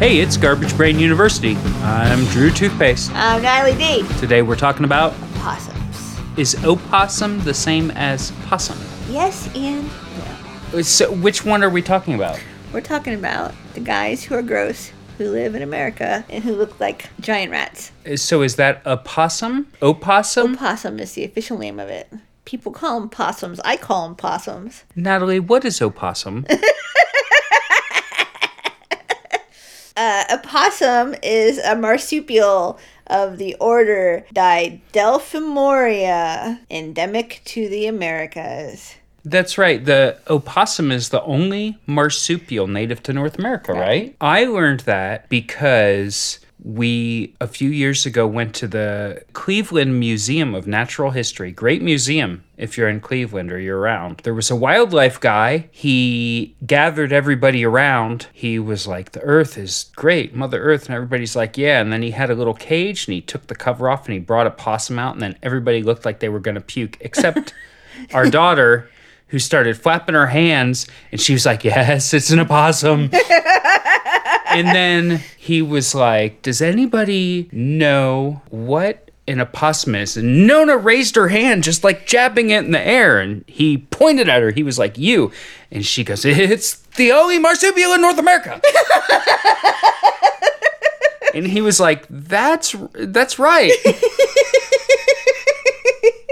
Hey, it's Garbage Brain University. I'm Drew Toothpaste. I'm Natalie D. Today we're talking about Possums. is opossum the same as possum? Yes and no. Uh, so, which one are we talking about? We're talking about the guys who are gross, who live in America, and who look like giant rats. Uh, so, is that a possum? Opossum? Opossum is the official name of it. People call them possums. I call them possums. Natalie, what is opossum? Uh, a possum is a marsupial of the order Didelphimorphia, endemic to the Americas. That's right. The opossum is the only marsupial native to North America, right? I learned that because we a few years ago went to the Cleveland Museum of Natural History. Great museum if you're in Cleveland or you're around. There was a wildlife guy. He gathered everybody around. He was like, "The earth is great, Mother Earth." And everybody's like, "Yeah." And then he had a little cage and he took the cover off and he brought a possum out and then everybody looked like they were going to puke except our daughter who started flapping her hands and she was like, Yes, it's an opossum. and then he was like, Does anybody know what an opossum is? And Nona raised her hand, just like jabbing it in the air. And he pointed at her. He was like, You. And she goes, It's the only marsupial in North America. and he was like, That's that's right.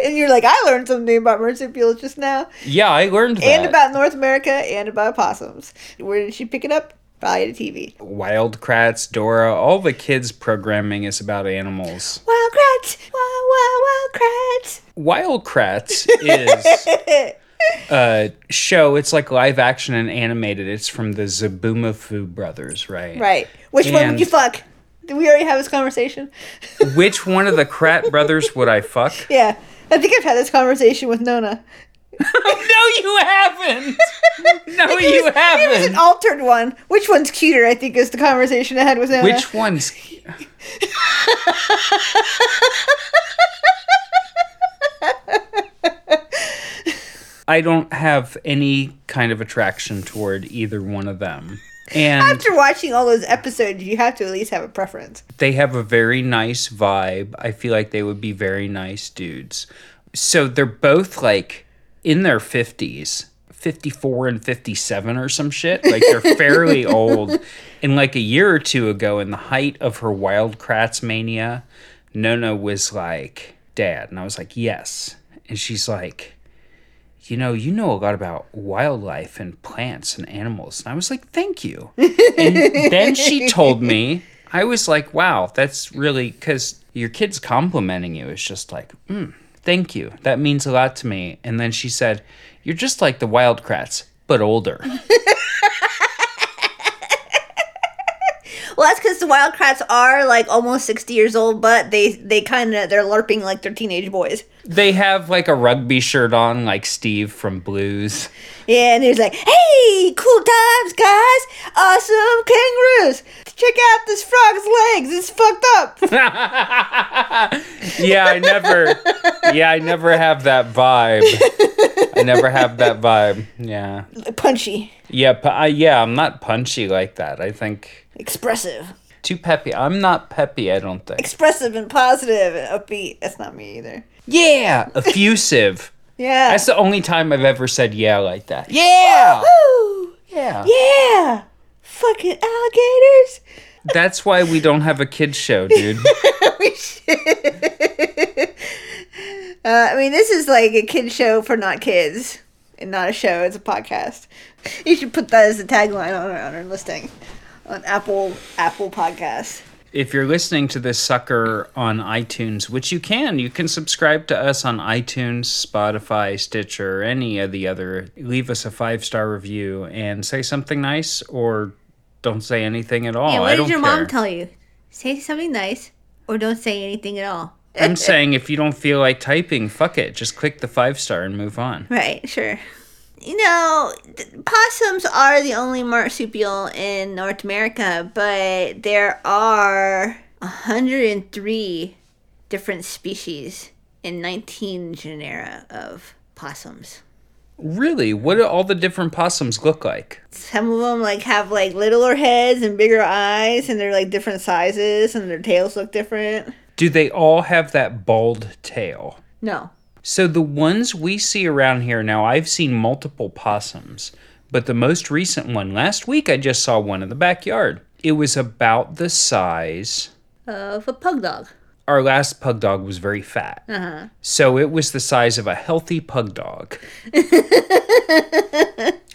And you're like, I learned something about marsupials just now. Yeah, I learned that. And about North America and about opossums. Where did she pick it up? Probably the TV. Wild Kratts, Dora, all the kids' programming is about animals. Wild Kratts! Wild, wild, wild Kratts! Wild Kratts is a show. It's like live action and animated. It's from the Zoboomafoo brothers, right? Right. Which one would you fuck? Did we already have this conversation? Which one of the Kratt brothers would I fuck? Yeah. I think I've had this conversation with Nona. no, you haven't. No, you haven't. It was an altered one. Which one's cuter, I think, is the conversation I had with Nona. Which one's? I don't have any kind of attraction toward either one of them. And After watching all those episodes, you have to at least have a preference. they have a very nice vibe. I feel like they would be very nice dudes. So they're both like in their 50s, 54 and 57 or some shit. Like they're fairly old. And like a year or two ago, in the height of her Wild Kratts mania, Nona was like, Dad. And I was like, Yes. And she's like, you know, you know a lot about wildlife and plants and animals. And I was like, thank you. And then she told me, I was like, wow, that's really because your kid's complimenting you. It's just like, mm, thank you. That means a lot to me. And then she said, you're just like the Wild Kratts, but older. Well, that's because the Wild Kratts are like almost sixty years old, but they they kind of they're larping like they're teenage boys. They have like a rugby shirt on, like Steve from Blues. Yeah, and he's like, "Hey, cool times, guys! Awesome kangaroos! Check out this frog's legs. It's fucked up." yeah, I never. Yeah, I never have that vibe. I never have that vibe. Yeah. Punchy, Yeah, pu- I, yeah, I'm not punchy like that. I think expressive, too peppy. I'm not peppy. I don't think. expressive, and positive and upbeat. That's not me either. Yeah, effusive. Yeah. That's the only time I've ever said yeah like that. Yeah, Woo! yeah. Yeah. Fucking alligators. That's why we don't have a kids show, dude. we should. Uh, I mean, this is like a kid show for not kids, and not a show. It's a podcast. You should put that as a tagline on our, on our listing on Apple Apple Podcasts. If you're listening to this sucker on iTunes, which you can, you can subscribe to us on iTunes, Spotify, Stitcher, any of the other. Leave us a five star review and say something nice, or don't say anything at all. yeah, I what don't did your care. mom tell you? Say something nice, or don't say anything at all. I'm saying if you don't feel like typing, fuck it. Just click the five star and move on. Right, sure. You know, possums are the only marsupial in North America, but there are 103 different species in 19 genera of possums. Really? What do all the different possums look like? Some of them like have like littler heads and bigger eyes, and they're like different sizes, and their tails look different. Do they all have that bald tail? No. So the ones we see around here now, I've seen multiple possums, but the most recent one last week I just saw one in the backyard. It was about the size. Of a pug dog. Our last pug dog was very fat. Uh-huh. So it was the size of a healthy pug dog.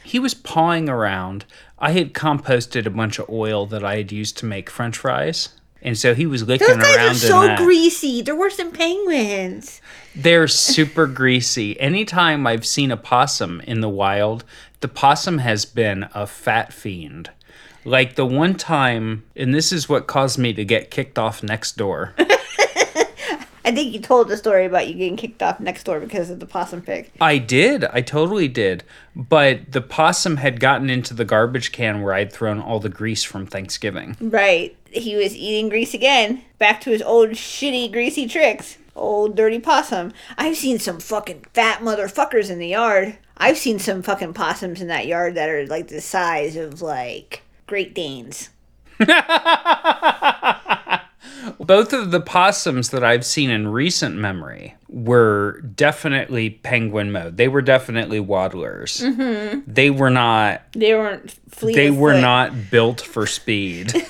he was pawing around. I had composted a bunch of oil that I had used to make french fries. And so he was licking Those guys around are so that. greasy. They're worse than penguins. They're super greasy. Anytime I've seen a possum in the wild, the possum has been a fat fiend. Like the one time, and this is what caused me to get kicked off next door. I think you told the story about you getting kicked off next door because of the possum pig. I did. I totally did. But the possum had gotten into the garbage can where I'd thrown all the grease from Thanksgiving. Right. He was eating grease again. Back to his old shitty greasy tricks. Old dirty possum. I've seen some fucking fat motherfuckers in the yard. I've seen some fucking possums in that yard that are like the size of like Great Danes. Both of the possums that I've seen in recent memory were definitely penguin mode. They were definitely waddlers. Mm-hmm. They were not They weren't fleet. they were foot. not built for speed.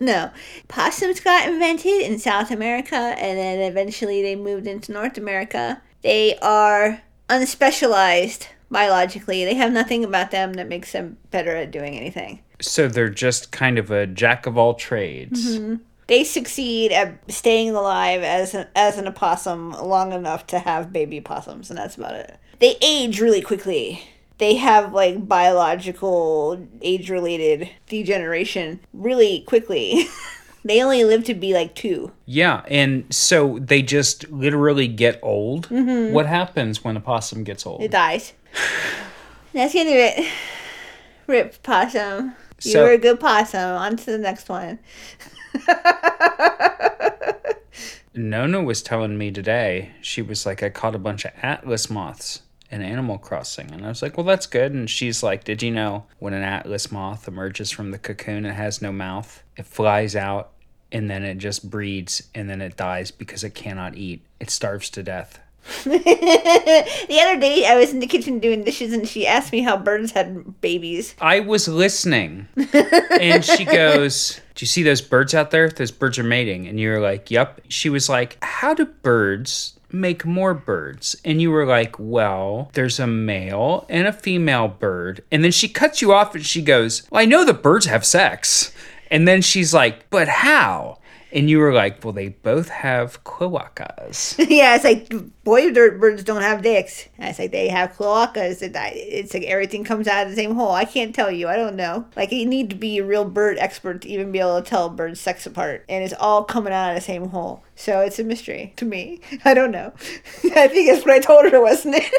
No. Possums got invented in South America and then eventually they moved into North America. They are unspecialized biologically. They have nothing about them that makes them better at doing anything. so they're just kind of a jack of all trades. Mm-hmm. They succeed at staying alive as an, as an opossum long enough to have baby possums, and that's about it. They age really quickly. They have like biological age related degeneration really quickly. they only live to be like two. Yeah, and so they just literally get old. Mm-hmm. What happens when a possum gets old? It dies. That's end of it. Rip possum. You So- were a good possum. On to the next one. Nona was telling me today, she was like, I caught a bunch of atlas moths in Animal Crossing. And I was like, well, that's good. And she's like, did you know when an atlas moth emerges from the cocoon, it has no mouth? It flies out and then it just breeds and then it dies because it cannot eat. It starves to death. the other day, I was in the kitchen doing dishes, and she asked me how birds had babies. I was listening and she goes, Do you see those birds out there? Those birds are mating. And you were like, Yep. She was like, How do birds make more birds? And you were like, Well, there's a male and a female bird. And then she cuts you off and she goes, well, I know the birds have sex. And then she's like, But how? And you were like, Well, they both have cloacas. yeah, it's like boy birds don't have dicks. And it's like they have cloacas. It, it's like everything comes out of the same hole. I can't tell you. I don't know. Like you need to be a real bird expert to even be able to tell bird's sex apart, and it's all coming out of the same hole. So it's a mystery to me. I don't know. I think that's what I told her, wasn't it?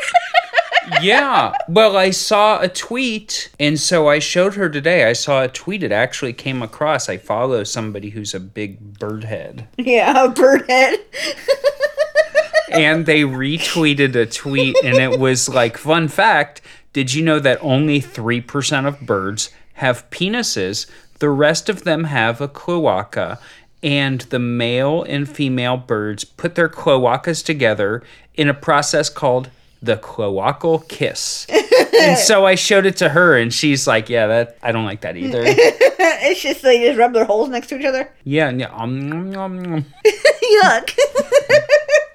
Yeah. Well, I saw a tweet, and so I showed her today. I saw a tweet. It actually came across. I follow somebody who's a big bird head, yeah, a bird head. and they retweeted a tweet, and it was like, "Fun fact: Did you know that only three percent of birds have penises? The rest of them have a cloaca." And the male and female birds put their cloacas together in a process called the cloacal kiss. and so I showed it to her, and she's like, "Yeah, that I don't like that either." it's just they just rub their holes next to each other. yeah, yeah. Um, nom, nom. Yuck.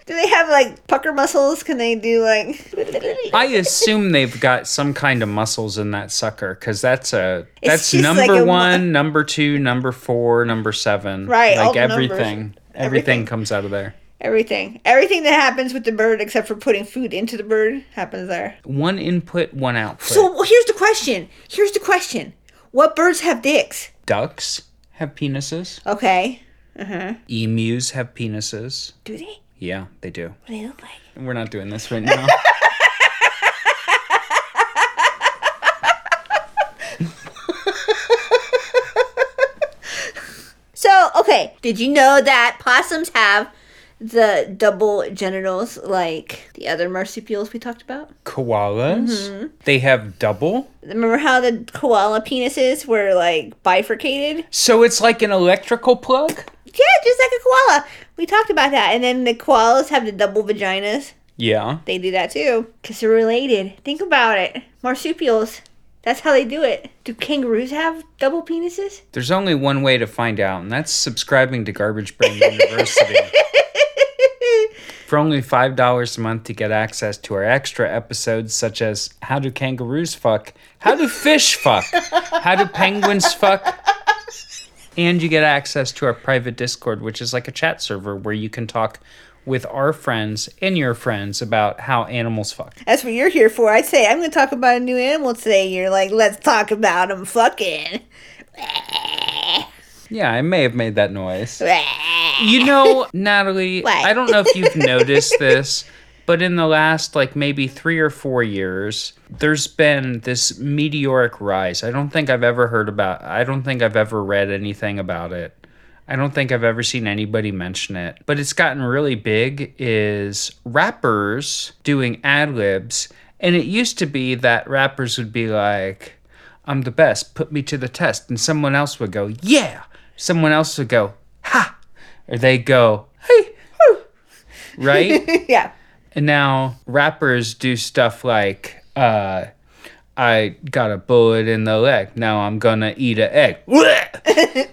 Do they have like pucker muscles? Can they do like? I assume they've got some kind of muscles in that sucker because that's a It's that's number like a mu- one, number two, number four, number seven. Right, like everything, everything, Everything. comes out of there. Everything. Everything that happens with the bird, except for putting food into the bird, happens there. One input, one output. So here's the question. Here's the question. What birds have dicks? Ducks have penises. Okay. Uh huh. Emus have penises. Do they? Yeah, they do. What do they look like? We're not doing this right now. So, okay. Did you know that possums have the double genitals like the other marsupials we talked about? Koalas, mm-hmm. they have double. Remember how the koala penises were like bifurcated? So it's like an electrical plug? Yeah, just like a koala. We talked about that. And then the koalas have the double vaginas. Yeah. They do that too because they're related. Think about it. Marsupials. That's how they do it. Do kangaroos have double penises? There's only one way to find out, and that's subscribing to Garbage Brain University. For only $5 a month to get access to our extra episodes, such as How Do Kangaroos Fuck? How Do Fish Fuck? How Do Penguins Fuck? And you get access to our private Discord, which is like a chat server where you can talk with our friends and your friends about how animals fuck. That's what you're here for. I'd say I'm going to talk about a new animal today. You're like, let's talk about them fucking. Yeah, I may have made that noise. You know, Natalie, What? I don't know if you've noticed this, but in the last like maybe three or four years, there's been this meteoric rise. I don't think I've ever heard about I don't think I've ever read anything about it. I don't think I've ever seen anybody mention it. But it's gotten really big is rappers doing ad libs. And it used to be that rappers would be like, I'm the best, put me to the test. And someone else would go, Yeah. Someone else would go, Ha. Or they go, Hey. whew." Right? yeah. And now rappers do stuff like, uh, I got a bullet in the leg. Now I'm gonna eat an egg.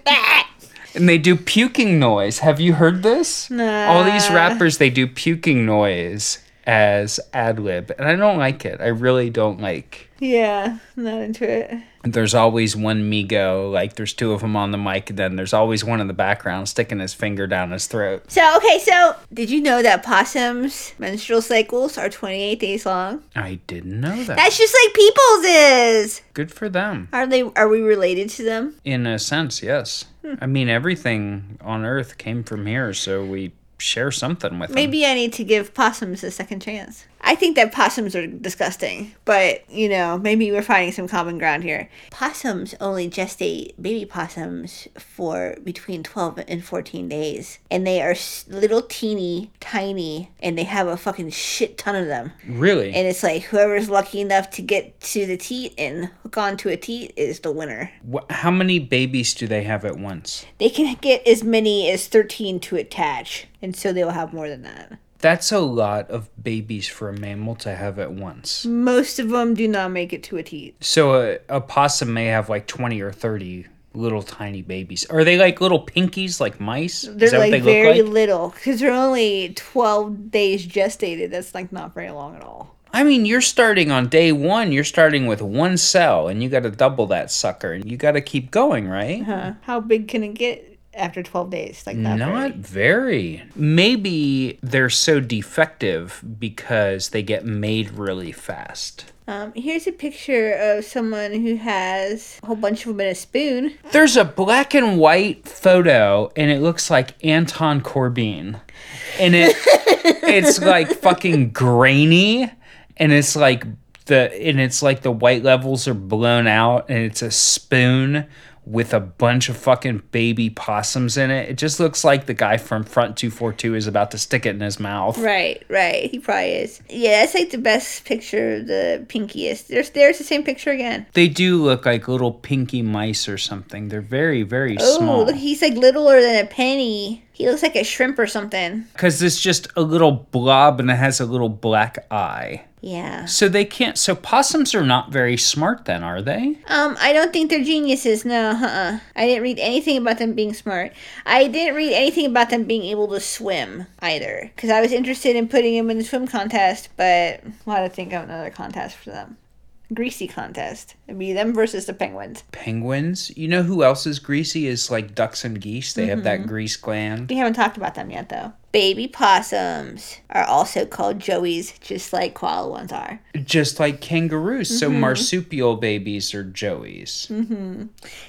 and they do puking noise. Have you heard this? Nah. All these rappers they do puking noise as ad lib, and I don't like it. I really don't like. Yeah, not into it. There's always one Migo, like there's two of them on the mic, and then there's always one in the background sticking his finger down his throat. So, okay, so did you know that possums' menstrual cycles are 28 days long? I didn't know that. That's just like people's is. Good for them. Are they? Are we related to them? In a sense, yes. Hmm. I mean, everything on Earth came from here, so we share something with them. Maybe I need to give possums a second chance. I think that possums are disgusting, but you know, maybe we're finding some common ground here. Possums only gestate baby possums for between 12 and 14 days, and they are little teeny tiny, and they have a fucking shit ton of them. Really? And it's like whoever's lucky enough to get to the teat and hook onto a teat is the winner. How many babies do they have at once? They can get as many as 13 to attach, and so they'll have more than that. That's a lot of babies for a mammal to have at once. Most of them do not make it to a teat. So a, a possum may have like 20 or 30 little tiny babies. Are they like little pinkies like mice? They're like they very like? little because they're only 12 days gestated. That's like not very long at all. I mean, you're starting on day one, you're starting with one cell and you got to double that sucker and you got to keep going, right? Huh. How big can it get after 12 days? Like not, Not very. very. Maybe they're so defective because they get made really fast. Um, here's a picture of someone who has a whole bunch of them in a spoon. There's a black and white photo and it looks like Anton Corbijn. And it it's like fucking grainy and it's like the and it's like the white levels are blown out and it's a spoon with a bunch of fucking baby possums in it. It just looks like the guy from Front 242 is about to stick it in his mouth. Right, right. He probably is. Yeah, that's like the best picture of the pinkiest. There's there's the same picture again. They do look like little pinky mice or something. They're very, very Oh, small. look, he's like littler than a penny. He looks like a shrimp or something. Because it's just a little blob and it has a little black eye. Yeah. So they can't. So possums are not very smart, then, are they? Um, I don't think they're geniuses. No, uh-uh. I didn't read anything about them being smart. I didn't read anything about them being able to swim either. Because I was interested in putting them in the swim contest, but we'll have to think of another contest for them. Greasy contest. It'd be them versus the penguins. Penguins. You know who else is greasy? Is like ducks and geese. They have that grease gland. We haven't talked about them yet, though. Baby possums are also called joeys, just like koala ones are. Just like kangaroos. So marsupial babies are joeys. Hmm.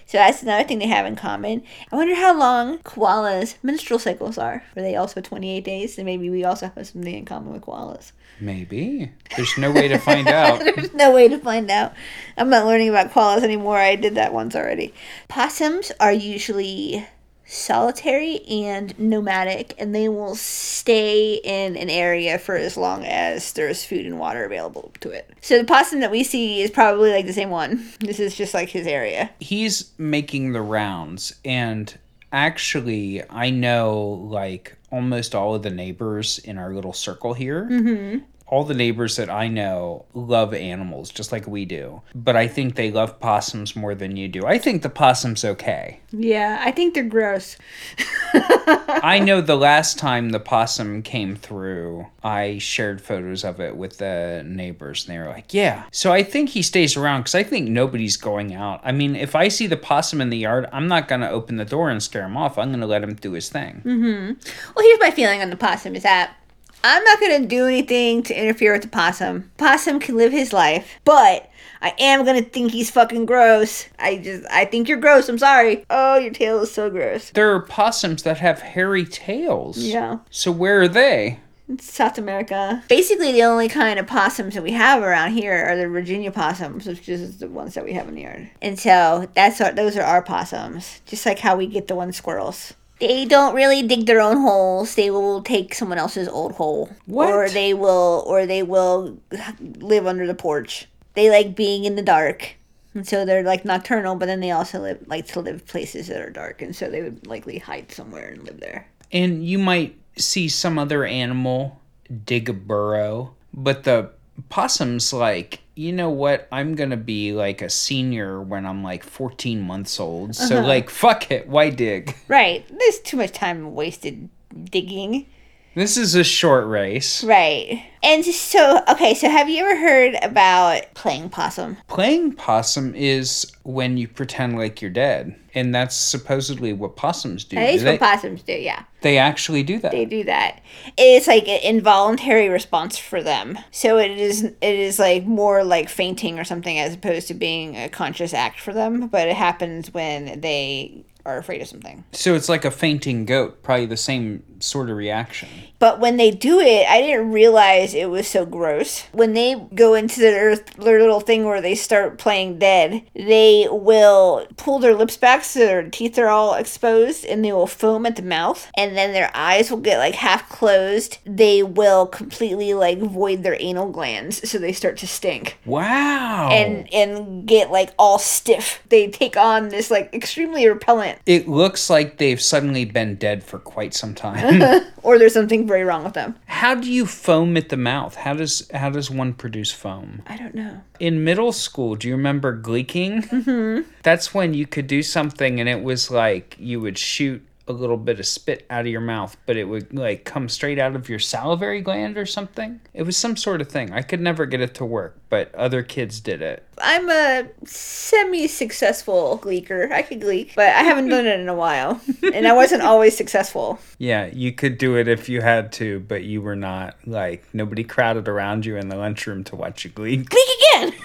So that's another thing they have in common. I wonder how long koalas' menstrual cycles are. Are they also 28 days? And maybe we also have something in common with koalas. Maybe. There's no way to find out. There's no way to find out. I'm not learning about koalas anymore. I did that once already. Possums are usually solitary and nomadic, and they will stay in an area for as long as there's food and water available to it. So the possum that we see is probably like the same one. This is just like his area. He's making the rounds, and actually, I know like almost all of the neighbors in our little circle here. Mm-hmm. All the neighbors that I know love animals just like we do, but I think they love possums more than you do. I think the possum's okay. Yeah, I think they're gross. I know the last time the possum came through, I shared photos of it with the neighbors, and they were like, "Yeah." So I think he stays around because I think nobody's going out. I mean, if I see the possum in the yard, I'm not gonna open the door and scare him off. I'm gonna let him do his thing. Mm-hmm. Well, here's my feeling on the possum is that I'm not going to do anything to interfere with the possum. Possum can live his life, but I am going to think he's fucking gross. I just, I think you're gross. I'm sorry. Oh, your tail is so gross. There are possums that have hairy tails. Yeah. So where are they? It's South America. Basically, the only kind of possums that we have around here are the Virginia possums, which is the ones that we have in the yard. And so that's our, those are our possums, just like how we get the one squirrels. They don't really dig their own holes. They will take someone else's old hole, What? or they will, or they will live under the porch. They like being in the dark, and so they're like nocturnal. But then they also live like to live places that are dark, and so they would likely hide somewhere and live there. And you might see some other animal dig a burrow, but the possum's like, you know what? I'm gonna be like a senior when I'm like 14 months old. So uh-huh. like, fuck it. Why dig? Right. There's too much time wasted digging. This is a short race. Right. And so, okay, so have you ever heard about playing possum? Playing possum is when you pretend like you're dead, and that's supposedly what possums do. That is what possums do, yeah. they actually do that. They do that. It's like an involuntary response for them. So it is it is like more like fainting or something as opposed to being a conscious act for them, but it happens when they are afraid of something. so it's like a fainting goat, probably the same sort of reaction. But when they do it, I didn't realize it was so gross. When they go into their, their little thing where they start playing dead, they will pull their lips back so their teeth are all exposed and they will foam at the mouth. And then their eyes will get like half closed. They will completely like void their anal glands so they start to stink Wow. and, and get like all stiff. They take on this like extremely repellent it looks like they've suddenly been dead for quite some time. or there's something very wrong with them. how do you foam at the mouth? How does how does one produce foam? I don't know. In middle school, do you remember gleeking? Mm-hmm. That's when you could do something and it was like you would shoot a little bit of spit out of your mouth, but it would like come straight out of your salivary gland or something. It was some sort of thing. I could never get it to work, but other kids did it. I'm a semi-successful gleeker. I could gleek, but I haven't done it in a while, and I wasn't always successful. Yeah, you could do it if you had to, but you were not like nobody crowded around you in the lunchroom to watch you gleek. Gleek again.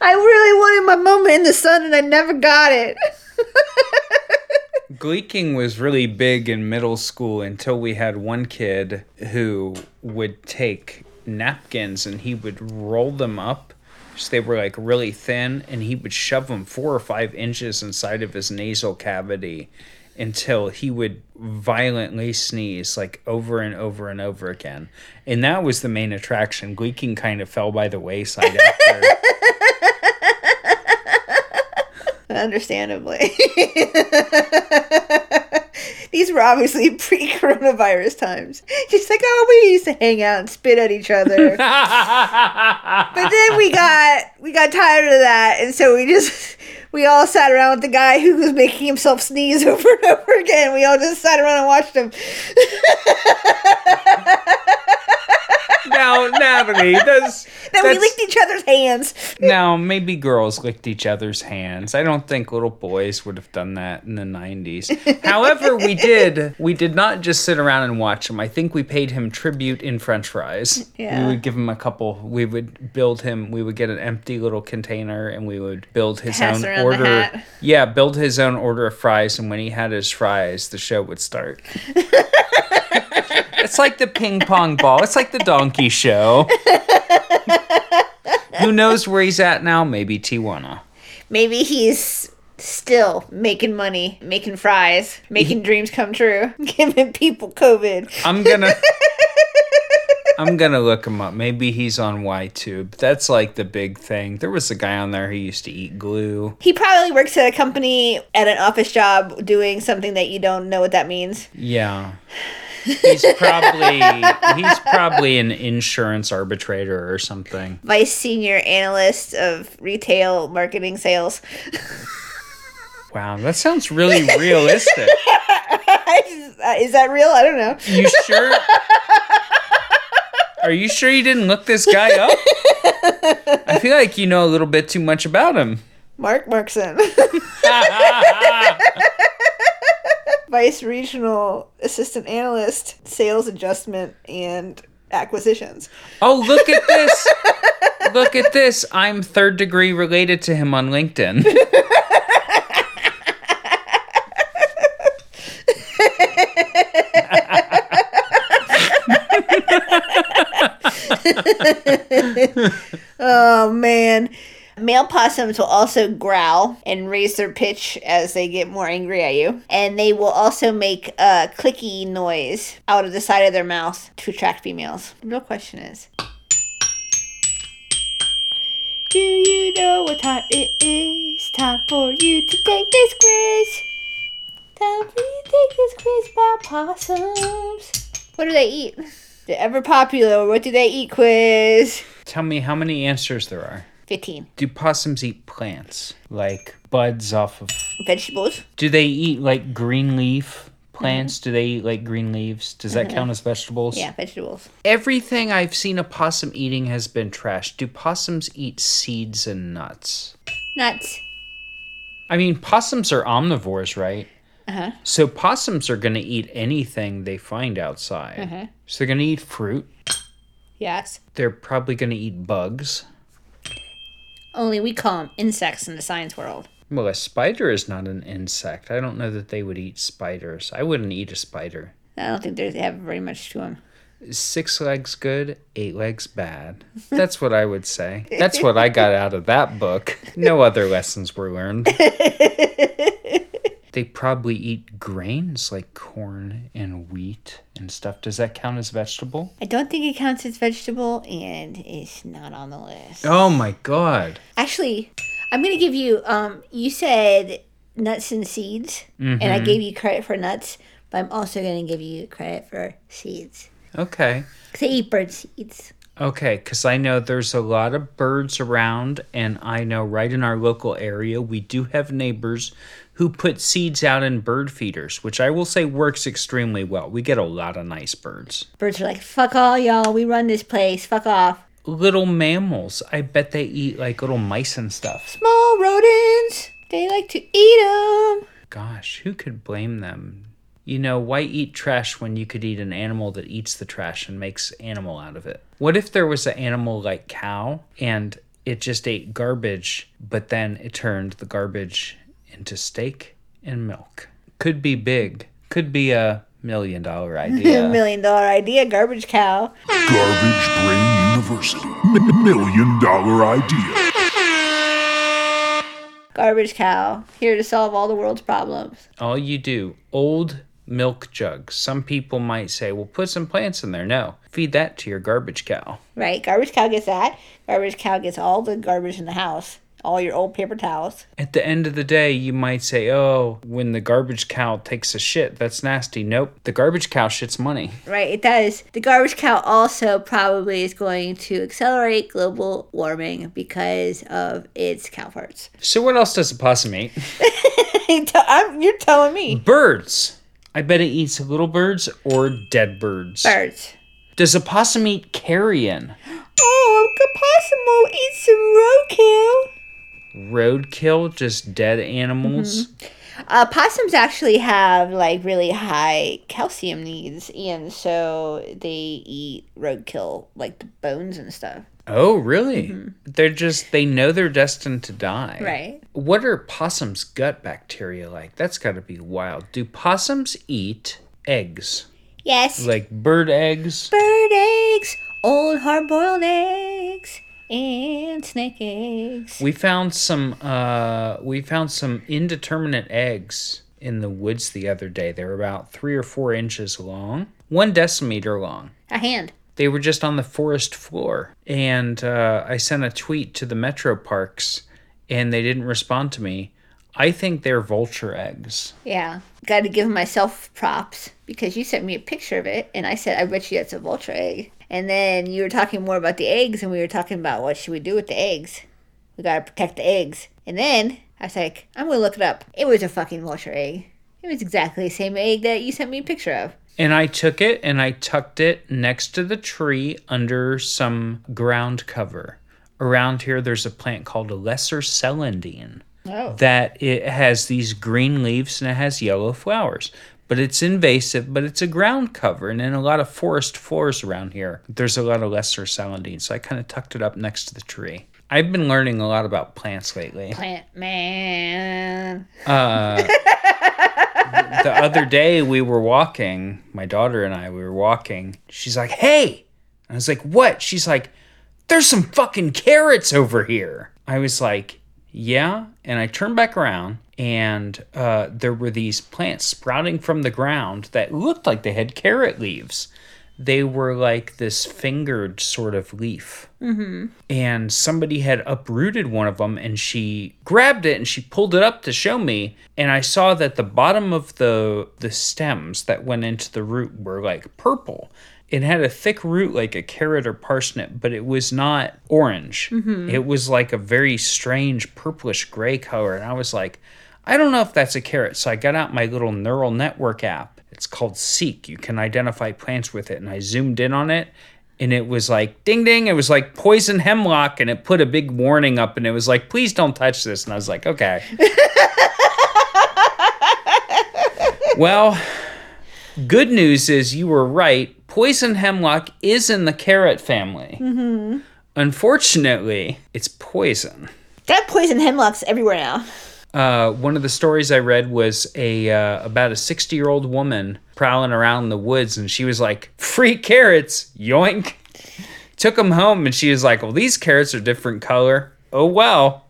I really wanted my moment in the sun, and I never got it. Gleeking was really big in middle school until we had one kid who would take napkins and he would roll them up so they were like really thin and he would shove them four or five inches inside of his nasal cavity until he would violently sneeze like over and over and over again. And that was the main attraction. Gleeking kind of fell by the wayside after. Understandably. These were obviously pre-coronavirus times. Just like, oh, we used to hang out and spit at each other. but then we got we got tired of that, and so we just we all sat around with the guy who was making himself sneeze over and over again. We all just sat around and watched him. Now, Natalie, does Then we licked each other's hands. Now, maybe girls licked each other's hands. I don't think little boys would have done that in the 90s. However, we did. We did not just sit around and watch him. I think we paid him tribute in french fries. Yeah. We would give him a couple. We would build him. We would get an empty little container and we would build his Pass own order. Yeah, build his own order of fries. And when he had his fries, the show would start. It's like the ping pong ball. It's like the donkey show. Who knows where he's at now? Maybe Tijuana. Maybe he's Still making money, making fries, making dreams come true, giving people COVID. I'm gonna. I'm gonna look him up. Maybe he's on YTube. That's like the big thing. There was a guy on there who used to eat glue. He probably works at a company at an office job doing something that you don't know what that means. Yeah. He's probably he's probably an insurance arbitrator or something. Vice senior analyst of retail marketing sales. Wow, that sounds really realistic. Is that real? I don't know. You sure? Are you sure you didn't look this guy up? I feel like you know a little bit too much about him. Mark Markson. Vice Regional Assistant Analyst, Sales Adjustment and Acquisitions. Oh, look at this. look at this. I'm third degree related to him on LinkedIn. oh man. Male possums will also growl and raise their pitch as they get more angry at you. And they will also make a clicky noise out of the side of their mouth to attract females. The real question is Do you know what time it is? Time for you to take this quiz. Time for you to take this quiz about possums. What do they eat? The ever popular What Do They Eat quiz. Tell me how many answers there are. 15. Do possums eat plants? Like buds off of. Vegetables. Do they eat like green leaf plants? Do they eat like green leaves? Does that count as vegetables? Yeah, vegetables. Everything I've seen a possum eating has been trash. Do possums eat seeds and nuts? Nuts. I mean, possums are omnivores, right? Uh-huh. So possums are going to eat anything they find outside. Uh-huh. So they're going to eat fruit. Yes. They're probably going to eat bugs. Only we call them insects in the science world. Well, a spider is not an insect. I don't know that they would eat spiders. I wouldn't eat a spider. I don't think they have very much to them. Six legs good, eight legs bad. That's what I would say. That's what I got out of that book. No other lessons were learned. They probably eat grains like corn and wheat and stuff. Does that count as vegetable? I don't think it counts as vegetable, and it's not on the list. Oh my god. Actually, I'm gonna give you. Um, you said nuts and seeds, and I gave you credit for nuts, but I'm also gonna give you credit for seeds. Okay. 'Cause they eat bird seeds. Okay, because I know there's a lot of birds around, and I know right in our local area we do have neighbors who put seeds out in bird feeders, which I will say works extremely well. We get a lot of nice birds. Birds are like, "Fuck all y'all. We run this place. Fuck off." Little mammals, I bet they eat like little mice and stuff. Small rodents. They like to eat them. Gosh, who could blame them? You know, why eat trash when you could eat an animal that eats the trash and makes animal out of it? What if there was an animal like cow and it just ate garbage, but then it turned the garbage into steak and milk? Could be big. Could be a million dollar idea. Million dollar idea, garbage cow. Garbage Brain University. M- million dollar idea. Garbage cow. Here to solve all the world's problems. All you do, old milk jugs. Some people might say, well, put some plants in there. No, feed that to your garbage cow. Right? Garbage cow gets that. Garbage cow gets all the garbage in the house. All your old paper towels. At the end of the day, you might say, oh, when the garbage cow takes a shit, that's nasty. Nope, the garbage cow shits money. Right, it does. The garbage cow also probably is going to accelerate global warming because of its cow farts. So, what else does a possum eat? I'm, you're telling me. Birds. I bet it eats little birds or dead birds. Birds. Does a possum eat carrion? Oh, a possum will eat some roadkill. Roadkill, just dead animals? Uh, possums actually have like really high calcium needs, and so they eat roadkill, like the bones and stuff. Oh, really? They're just, they know they're destined to die. Right. What are possums' gut bacteria like? That's got to be wild. Do possums eat eggs? Yes. Like bird eggs? Bird eggs, old hard boiled eggs. And snake eggs. We found some uh we found some indeterminate eggs in the woods the other day. They were about three or four inches long, one decimeter long. A hand. They were just on the forest floor. And uh, I sent a tweet to the Metro Parks and they didn't respond to me. I think they're vulture eggs. Yeah. Got to give myself props because you sent me a picture of it and I said, I bet you it's a vulture egg. And then you were talking more about the eggs and we were talking about what should we do with the eggs. We got to protect the eggs. And then I was like, I'm to look it up. It was a fucking vulture egg. It was exactly the same egg that you sent me a picture of. And I took it and I tucked it next to the tree under some ground cover. Around here, there's a plant called a lesser celandine Oh. that it has these green leaves and it has yellow flowers. But it's invasive, but it's a ground cover. And in a lot of forest floors around here, there's a lot of lesser celandine. So I kind of tucked it up next to the tree. I've been learning a lot about plants lately. Plant man. Uh, the other day we were walking, my daughter and I, we were walking. She's like, "Hey!" I was like, "What?" She's like, "There's some fucking carrots over here." I was like, "Yeah," and I turned back around, and uh, there were these plants sprouting from the ground that looked like they had carrot leaves. They were like this fingered sort of leaf. And somebody had uprooted one of them and she grabbed it and she pulled it up to show me and i saw that the bottom of the the stems that went into the root were like purple it had a thick root like a carrot or parsnip but it was not orange. Mm-hmm. It was like a very strange purplish gray color. And i was like i don't know if that's a carrot. So i got out my little neural network app. It's called seek. You can identify plants with it. And i zoomed in on it and it was like ding ding. It was like poison hemlock and it put a big warning up and it was like please don't touch this. And i was like okay. Well good news is you were right poison hemlock is in the carrot family unfortunately it's poison That poison hemlock's everywhere now. uh, one of the stories I read was a uh, about a sixty year old woman prowling around the woods, and she was like, "Free carrots, yoink!" Took them home, and she was like, "Well, these carrots are different color. Oh well."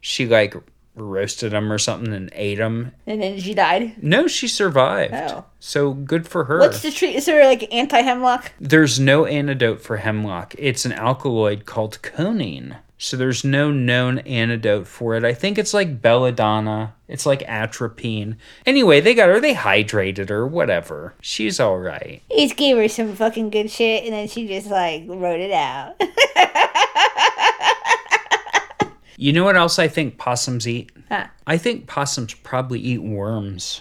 She like roasted them or something and ate them. And then she died. No, she survived. Oh. So good for her. What's the treat? Is there like anti hemlock? There's no antidote for hemlock. It's an alkaloid called coniine. So there's no known antidote for it. I think it's like belladonna. It's like atropine. Anyway, they got her. They hydrated her. Whatever. She's all right. He just gave her some fucking good shit and then she just like wrote it out. You know what else I think possums eat? Huh. I think possums probably eat worms.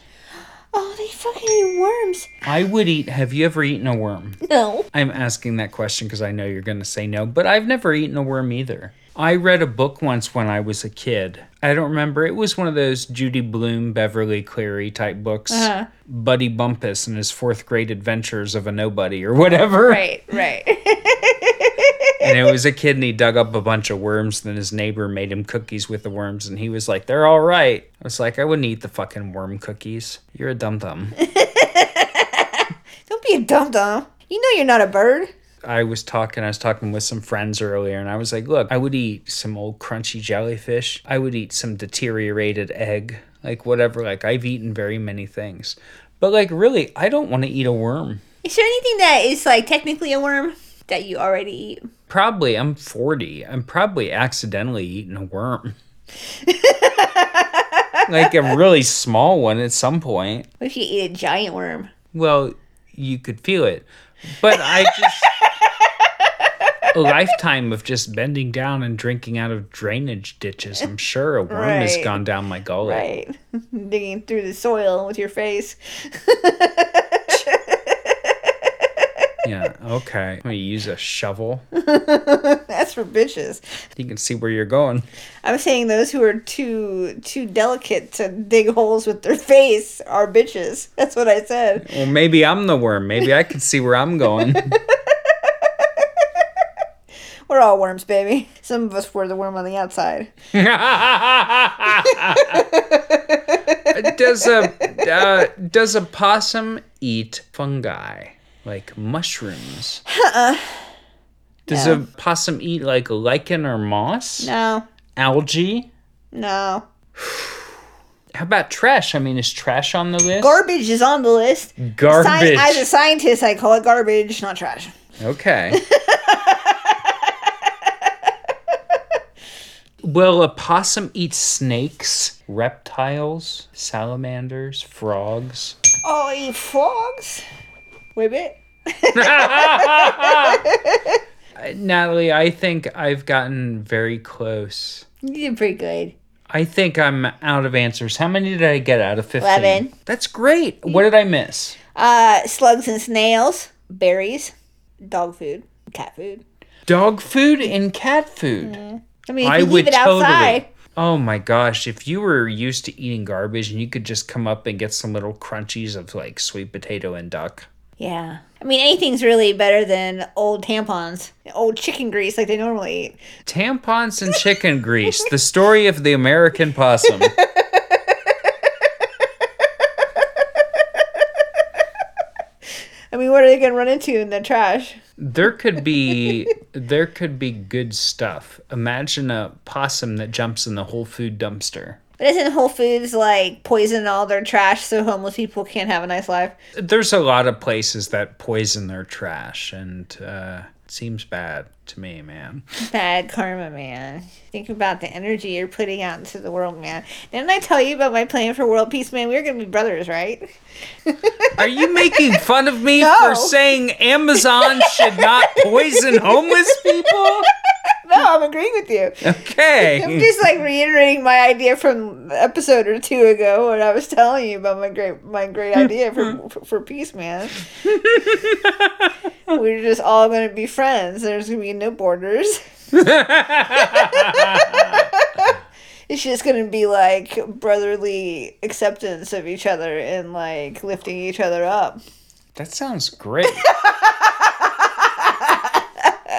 oh, they fucking eat worms. I would eat. Have you ever eaten a worm? No. I'm asking that question because I know you're going to say no, but I've never eaten a worm either. I read a book once when I was a kid. I don't remember. It was one of those Judy Blume, Beverly Cleary type books. Uh-huh. Buddy Bumpus and his fourth grade adventures of a nobody or whatever. Right, right. And it was a kid and he dug up a bunch of worms. Then his neighbor made him cookies with the worms and he was like, they're all right. I was like, I wouldn't eat the fucking worm cookies. You're a dum dum. Don't be a dum dum. You know you're not a bird. I was talking, I was talking with some friends earlier, and I was like, look, I would eat some old crunchy jellyfish. I would eat some deteriorated egg, like whatever. Like, I've eaten very many things. But, like, really, I don't want to eat a worm. Is there anything that is like technically a worm that you already eat? Probably, I'm 40. I'm probably accidentally eating a worm. like a really small one at some point. What if you eat a giant worm? Well, you could feel it. But I just. a lifetime of just bending down and drinking out of drainage ditches. I'm sure a worm has gone down my gullet. Right. Digging through the soil with your face. Yeah, okay. I'm going to use a shovel. That's for bitches. You can see where you're going. I'm saying those who are too too delicate to dig holes with their face are bitches. That's what I said. Well, maybe I'm the worm. Maybe I can see where I'm going. We're all worms, baby. Some of us were the worm on the outside. does a uh, does a possum eat fungi like mushrooms? Does No. a possum eat like lichen or moss? No, Algae? no. How about trash? I mean, is trash on the list? Garbage is on the list. Garbage. Sci- as a scientist, I call it garbage, not trash. Okay. Will a possum eat snakes, reptiles, salamanders, frogs? Oh, eat frogs? Wait a bit. Natalie, I think I've gotten very close. You did pretty good. I think I'm out of answers. How many did I get out of 15? 11. That's great. What did I miss? Uh, slugs and snails, berries, dog food, cat food. Dog food and cat food. I mean, I you would leave it outside, totally. Oh my gosh, if you were used to eating garbage and you could just come up and get some little crunchies of like sweet potato and duck. Yeah. I mean, anything's really better than old tampons, old chicken grease like they normally eat. Tampons and chicken grease, the story of the American possum. I mean, what are they gonna run into in the trash? There could be there could be good stuff. Imagine a possum that jumps in the whole food dumpster. But isn't Whole Foods like poison all their trash so homeless people can't have a nice life? There's a lot of places that poison their trash and uh seems bad to me, man. Bad karma, man. Think about the energy you're putting out into the world, man. Didn't I tell you about my plan for world peace, man? We are gonna be brothers, right? Are you making fun of me No. for saying Amazon should not poison homeless people? No, I'm agreeing with you. Okay. I'm just like reiterating my idea from episode or two ago when I was telling you about my great my great idea for for, for peace, man. We're just all gonna be friends. There's gonna be no borders. It's just gonna be like brotherly acceptance of each other and like lifting each other up. That sounds great.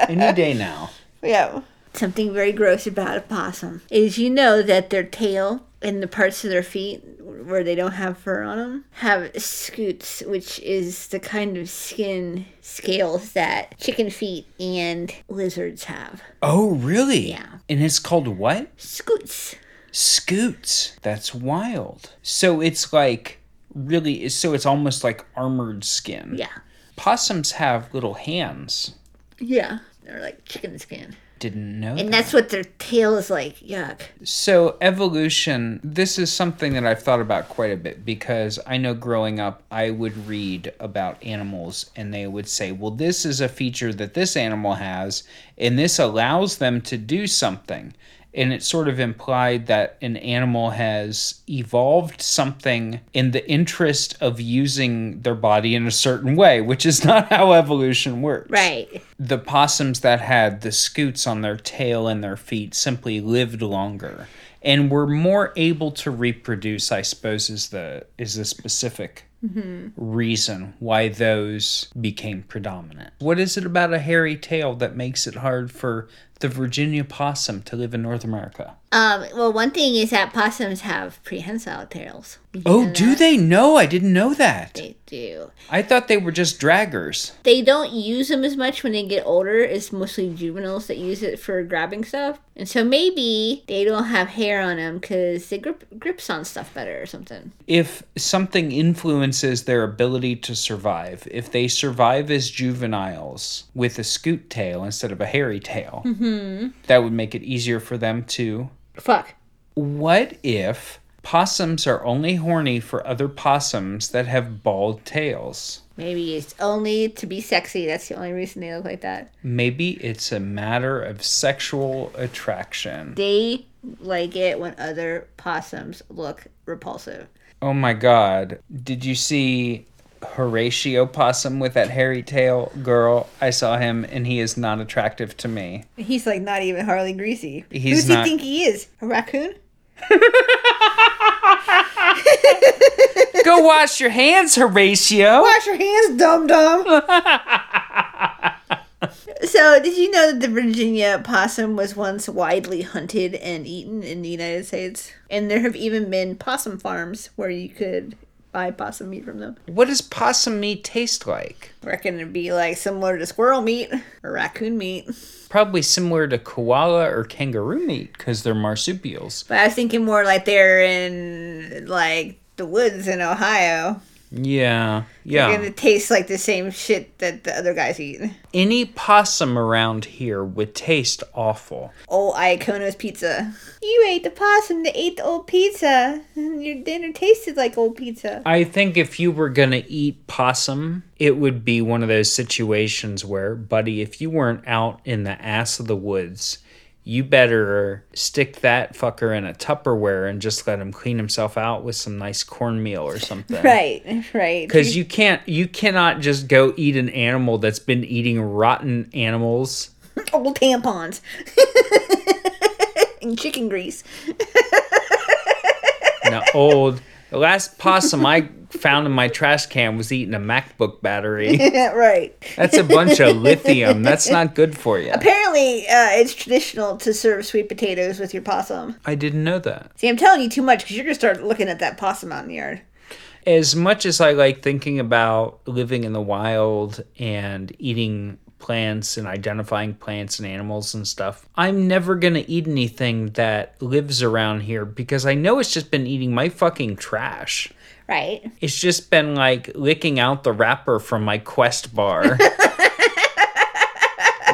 Any day now. Yeah. Something very gross about a possum is you know that their tail and the parts of their feet where they don't have fur on them have scutes, which is the kind of skin scales that chicken feet and lizards have. Oh, really? Yeah. And it's called what? Scutes. Scutes. That's wild. So it's like really so it's almost like armored skin. Yeah. Possums have little hands. Yeah. They're like chicken skin. Didn't know And that. that's what their tail is like. Yuck. So, evolution, this is something that I've thought about quite a bit because I know growing up, I would read about animals and they would say, well, this is a feature that this animal has, and this allows them to do something. And it sort of implied that an animal has evolved something in the interest of using their body in a certain way, which is not how evolution works. Right. the possums that had the scutes on their tail and their feet simply lived longer and were more able to reproduce i suppose is the is the specific mm-hmm. reason why those became predominant. What is it about a hairy tail that makes it hard for the virginia possum to live in north america Um, well, one thing is that possums have prehensile tails. You oh do that? they no i didn't know that They do. i thought they were just draggers They don't use them as much when they get older. It's mostly juveniles that use it for grabbing stuff. And so maybe they don't have hair on them because they grip grips on stuff better or something. if something influences their ability to survive, if they survive as juveniles with a scute tail instead of a hairy tail, Mm-hmm. that would make it easier for them to. Fuck. What if possums are only horny for other possums that have bald tails? Maybe it's only to be sexy. That's the only reason they look like that. Maybe it's a matter of sexual attraction. They like it when other possums look repulsive. Oh my god. Did you see Horatio Possum with that hairy tail? Girl, I saw him and he is not attractive to me. He's like not even Harley Greasy. He's Who does not- he think he is? A raccoon? Go wash your hands, Horatio. Wash your hands, dum dum. so, did you know that the Virginia possum was once widely hunted and eaten in the United States? And there have even been possum farms where you could buy possum meat from them. What does possum meat taste like? I reckon it'd be like similar to squirrel meat or raccoon meat. Probably similar to koala or kangaroo meat because they're marsupials. But I was thinking more like they're in like the woods in Ohio. Yeah, They're yeah. gonna taste like the same shit that the other guys eat. Any possum around here would taste awful. Oh, old Iacono's pizza. You ate the possum that ate the old pizza. and Your dinner tasted like old pizza. I think if you were gonna eat possum, it would be one of those situations where, buddy, if you weren't out in the ass of the woods, you better stick that fucker in a Tupperware and just let him clean himself out with some nice cornmeal or something. Right, right. Because you can't, you cannot just go eat an animal that's been eating rotten animals. old tampons and chicken grease. Now, old. The last possum I found in my trash can was eating a MacBook battery. right. That's a bunch of lithium. That's not good for you. Apparently, uh, it's traditional to serve sweet potatoes with your possum. I didn't know that. See, I'm telling you too much because you're gonna start looking at that possum out in the yard. As much as I like thinking about living in the wild and eating plants and identifying plants and animals and stuff, I'm never going to eat anything that lives around here because I know it's just been eating my fucking trash. Right. It's just been like licking out the wrapper from my Quest bar.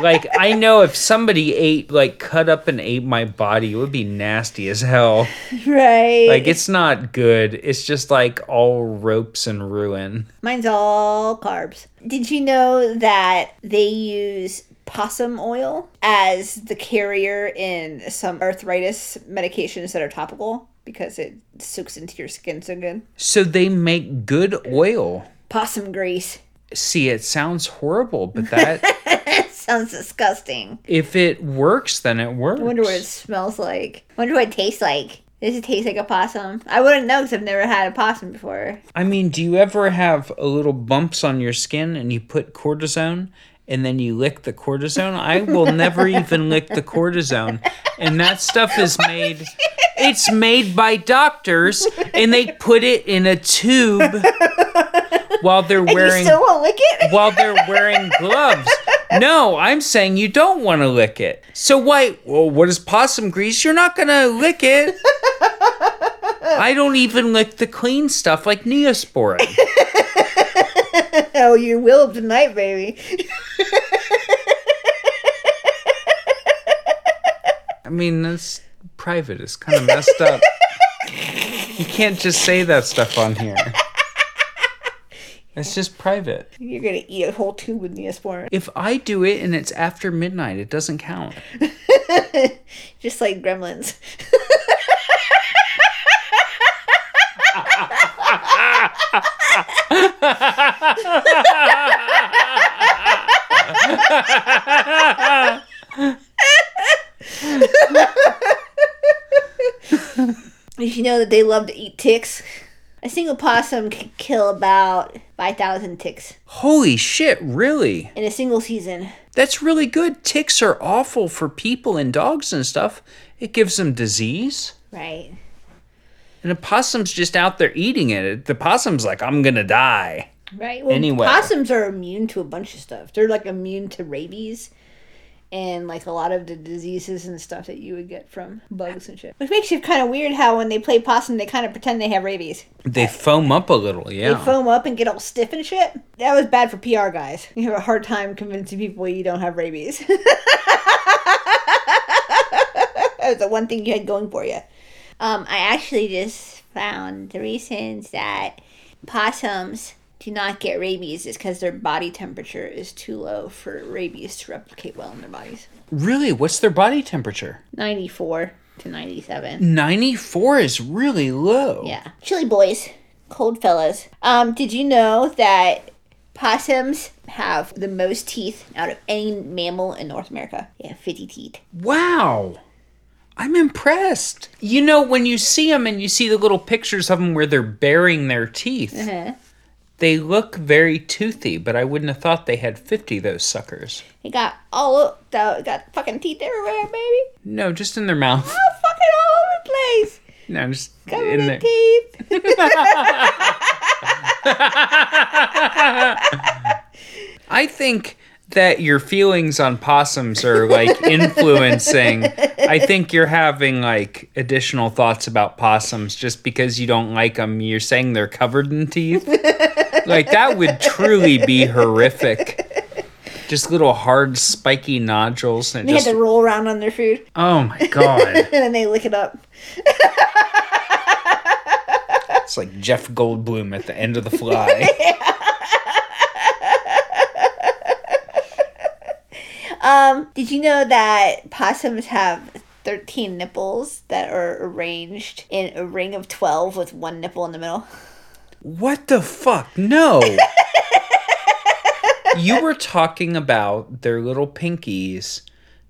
like I know if somebody ate like cut up and ate my body, it would be nasty as hell. Right. Like it's not good. It's just like all ropes and ruin. Mine's all carbs. Did you know that they use possum oil as the carrier in some arthritis medications that are topical because it soaks into your skin so good? So they make good oil. Possum grease. See, it sounds horrible, but that Sounds disgusting. if it works, then it works. I wonder what it smells like. I wonder what it tastes like. Does it taste like a possum? I wouldn't know because I've never had a possum before. I mean, do you ever have a little bumps on your skin and you put cortisone and then you lick the cortisone? I will never even lick the cortisone. And that stuff oh is made it's made by doctors and they put it in a tube while they're wearing still won't lick it? while they're wearing gloves. No, I'm saying you don't want to lick it. So why? Well, what is possum grease? You're not gonna lick it. I don't even lick the clean stuff like Neosporin. oh, you will tonight, baby. I mean, that's private. It's kind of messed up. You can't just say that stuff on here. It's just private. You're gonna eat a whole tube with Neosporin. If I do it and it's after midnight, it doesn't count. Just like gremlins. Did you know that they love to eat ticks? A single possum can kill about 5,000 ticks Holy shit, really? in a single season. That's really good. Ticks are awful for people and dogs and stuff. It gives them disease. Right. And the possum's just out there eating it. The possum's like, I'm gonna die. Right. Well, Anyway. possums are immune to a bunch of stuff. They're like immune to rabies and like a lot of the diseases and stuff that you would get from bugs and shit. Which makes it kind of weird how when they play possum, they kind of pretend they have rabies. They foam up a little, yeah. They foam up and get all stiff and shit. That was bad for PR guys. You have a hard time convincing people you don't have rabies. that was the one thing you had going for you. Um, I actually just found the reasons that possums do not get rabies is because their body temperature is too low for rabies to replicate well in their bodies. really? What's their body temperature? 94 to 97. 94 is really low. Yeah. Chilly boys, cold fellas. Um, did you know that possums have the most teeth out of any mammal in North America? Yeah, 50 teeth. Wow. I'm impressed. You know, when you see them and you see the little pictures of them where they're baring their teeth, Uh-huh. they look very toothy, but I wouldn't have thought they had 50 those suckers. They got all o- the got fucking teeth everywhere, baby. No, just in their mouth. Oh, fucking all over the place. No, just Covered in in there. teeth. I think that your feelings on possums are like influencing. I think you're having like additional thoughts about possums just because you don't like them. You're saying they're covered in teeth. like that would truly be horrific. Just little hard spiky nodules and They just had to roll around on their food, oh my god, and then they lick it up. it's like Jeff Goldblum at the end of the fly. Um, did you know that possums have 13 nipples that are arranged in a ring of 12 with one nipple in the middle? What the fuck? No. you were talking about their little pinkies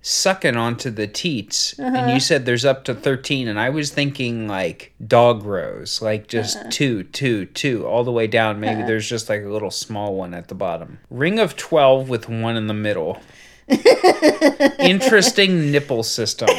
sucking onto the teats, and you uh-huh. said there's up to 13, and I was thinking like dog rows, like just uh-huh. two, two, two, all the way down. Maybe uh-huh. there's just like a little small one at the bottom. Ring of 12 with one in the middle. Interesting nipple system.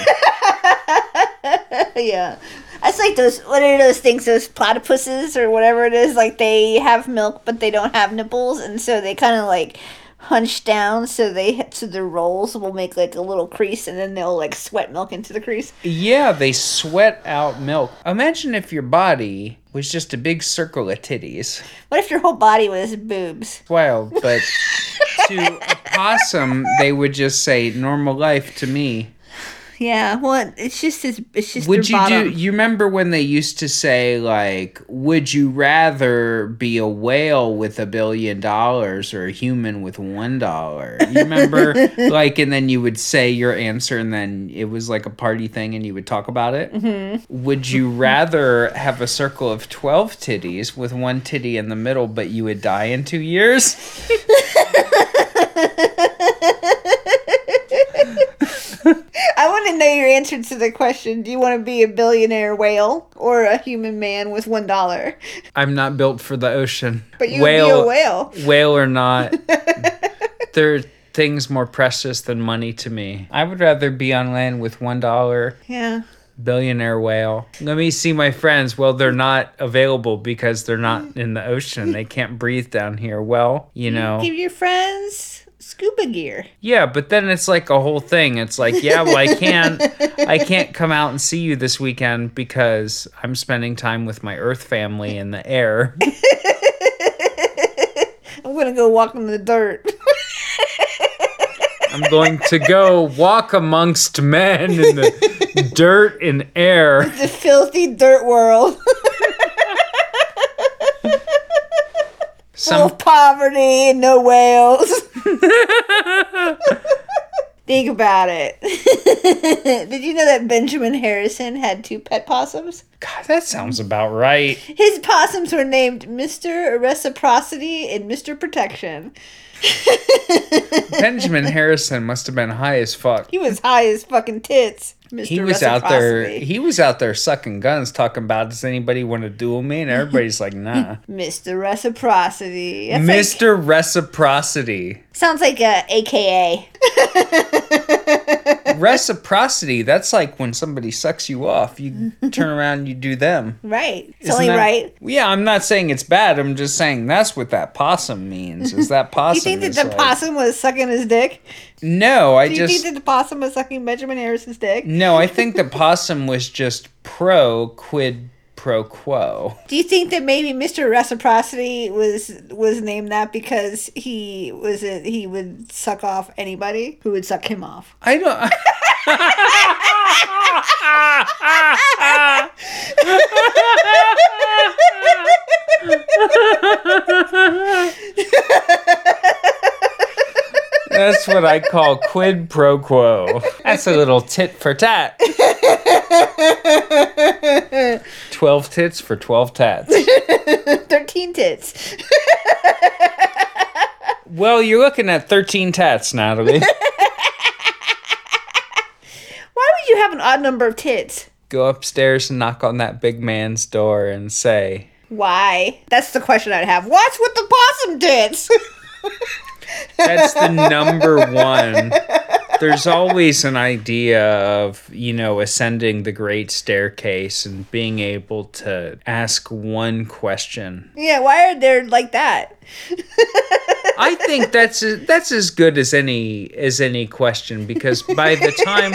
yeah. That's like those, what are those things, those platypuses or whatever it is? Like they have milk, but they don't have nipples, and so they kind of like hunch down so they so their rolls will make like a little crease and then they'll like sweat milk into the crease Yeah, they sweat out milk. Imagine if your body was just a big circle of titties. what if your whole body was boobs wild, but to a possum, they would just say normal life to me. yeah well it's just his, it's just Would you bottom. do? You remember when they used to say like, "Would you rather be a whale with a billion dollars or a human with one dollar?" You remember, like, and then you would say your answer, and then it was like a party thing, and you would talk about it. Mm-hmm. Would you rather have a circle of twelve titties with one titty in the middle, but you would die in two years? I want to know your answer to the question. Do you want to be a billionaire whale or a human man with one dollar? I'm not built for the ocean. But you be a whale. Whale or not, there are things more precious than money to me. I would rather be on land with one dollar, Yeah. Billionaire whale. Let me see my friends. Well, they're not available because they're not in the ocean. They can't breathe down here. Well, you know. Give your friends scuba gear. Yeah, but then it's like a whole thing. It's like, yeah, well, I can't, I can't come out and see you this weekend because I'm spending time with my Earth family in the air. I'm gonna go walk in the dirt. I'm going to go walk amongst men in the dirt and air. the filthy dirt world. Full of poverty and no whales. Think about it. Did you know that Benjamin Harrison had two pet possums? God, that sounds about right. His possums were named Mr. Reciprocity and Mr. Protection. Benjamin Harrison must have been high as fuck. He was high as fucking tits. Mr. He was out there. He was out there sucking guns, talking about does anybody want to duel me? And everybody's like, nah. Mr. Reciprocity. That's like- Mr. Reciprocity. sounds like a AKA. Reciprocity. That's like when somebody sucks you off. You turn around, you do them. Right. It's Isn't only that- right. Yeah, I'm not saying it's bad. I'm just saying that's what that possum means. Is that possum? You think that is the like- possum was sucking his dick? No, I Do you just think that the possum was sucking Benjamin Harrison's dick? no. I think the possum was just pro quid pro quo. Do you think that maybe Mr. Reciprocity was was named that because he was a, he would suck off anybody who would suck him off? I don't. That's what I call quid pro quo. That's a little tit for tat. 12 tits for 12 tats. Thirteen tits. Well, you're looking at 13 tats, Natalie. Why would you have an odd number of tits? Go upstairs and knock on that big man's door and say, Why? That's the question I'd have. What's with the possum tits? That's the number one there's always an idea of, you know, ascending the great staircase and being able to ask one question. Yeah, why are they like that? I think that's that's as good as any as any question because by the time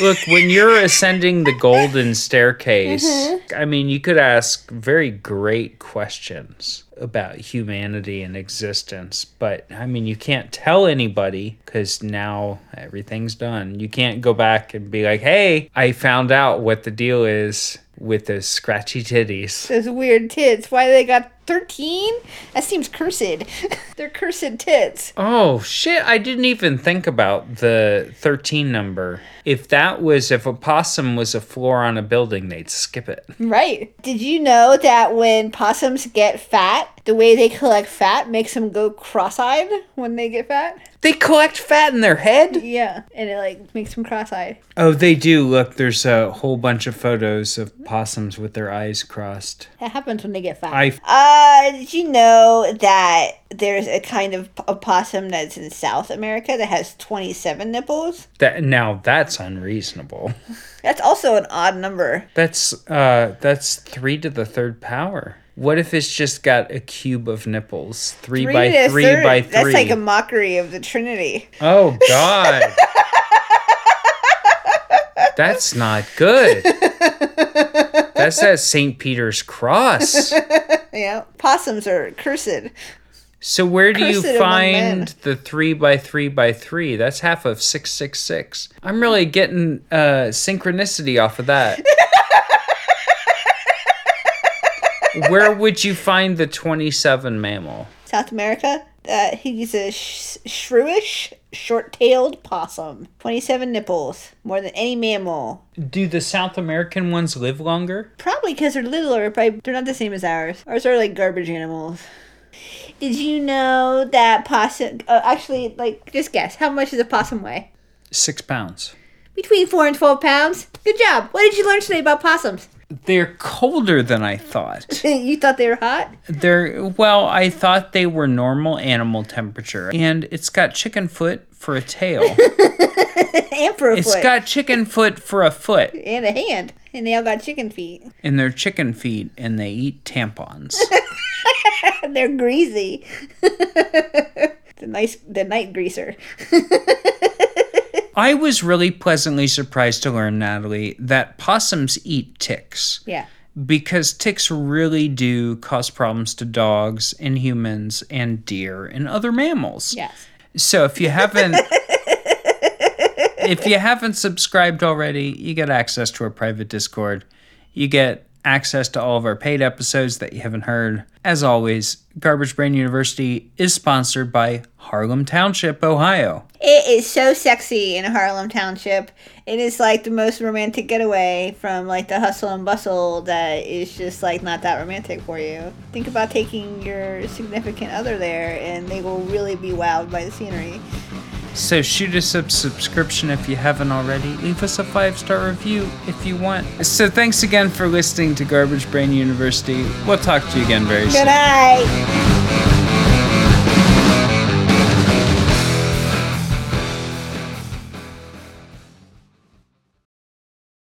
look when you're ascending the golden staircase, mm-hmm. I mean you could ask very great questions about humanity and existence, but I mean you can't tell anybody cuz now everything's done. You can't go back and be like, "Hey, I found out what the deal is with those scratchy titties." Those weird tits. Why they got 13? That seems cursed. They're cursed tits. Oh shit, I didn't even think about the 13 number. If that was if a possum was a floor on a building, they'd skip it. Right. Did you know that when possums get fat, the way they collect fat makes them go cross-eyed when they get fat? They collect fat in their head? Yeah, and it like makes them cross-eyed. Oh, they do. Look, there's a whole bunch of photos of possums with their eyes crossed. That happens when they get fat. I Uh, did you know that there's a kind of opossum that's in South America that has 27 nipples? that now that's unreasonable. That's also an odd number. That's uh that's 3 to the third power. What if it's just got a cube of nipples? 3 Three by to 3 by 3. That's like a mockery of the Trinity. Oh God. That's not good. That's that St. Peter's cross. Yeah, possums are cursed. So where do you Cursed find the three by three by three? That's half of six six six. I'm really getting uh, synchronicity off of that. where would you find the twenty-seven mammal? South America, uh, he's a sh- shrewish, short-tailed possum. 27 nipples, more than any mammal. Do the South American ones live longer? Probably because they're littler, but they're not the same as ours. Ours are like garbage animals. Did you know that possum? Uh, actually, like, just guess. How much does a possum weigh? Six pounds. Between four and twelve pounds. Good job. What did you learn today about possums? They're colder than I thought. you thought they were hot? They're well, I thought they were normal animal temperature, and it's got chicken foot for a tail. and for a It's foot. got chicken foot for a foot, and a hand. And they all got chicken feet. and they're chicken feet, and they eat tampons. They're greasy. the nice, the night greaser. I was really pleasantly surprised to learn, Natalie, that possums eat ticks Yeah. because ticks really do cause problems to dogs and humans and deer and other mammals. Yes. So if you haven't if you haven't subscribed already, you get access to our private Discord. You get access to all of our paid episodes that you haven't heard. As always, Garbage Brain University is sponsored by Harlem Township, Ohio. It is so sexy in Harlem Township. It is like the most romantic getaway from like the hustle and bustle that is just like not that romantic for you. Think about taking your significant other there and they will really be wowed by the scenery. So shoot us a subscription if you haven't already. Leave us a five star review if you want. So thanks again for listening to Garbage Brain University. We'll talk to you again very soon. Good night.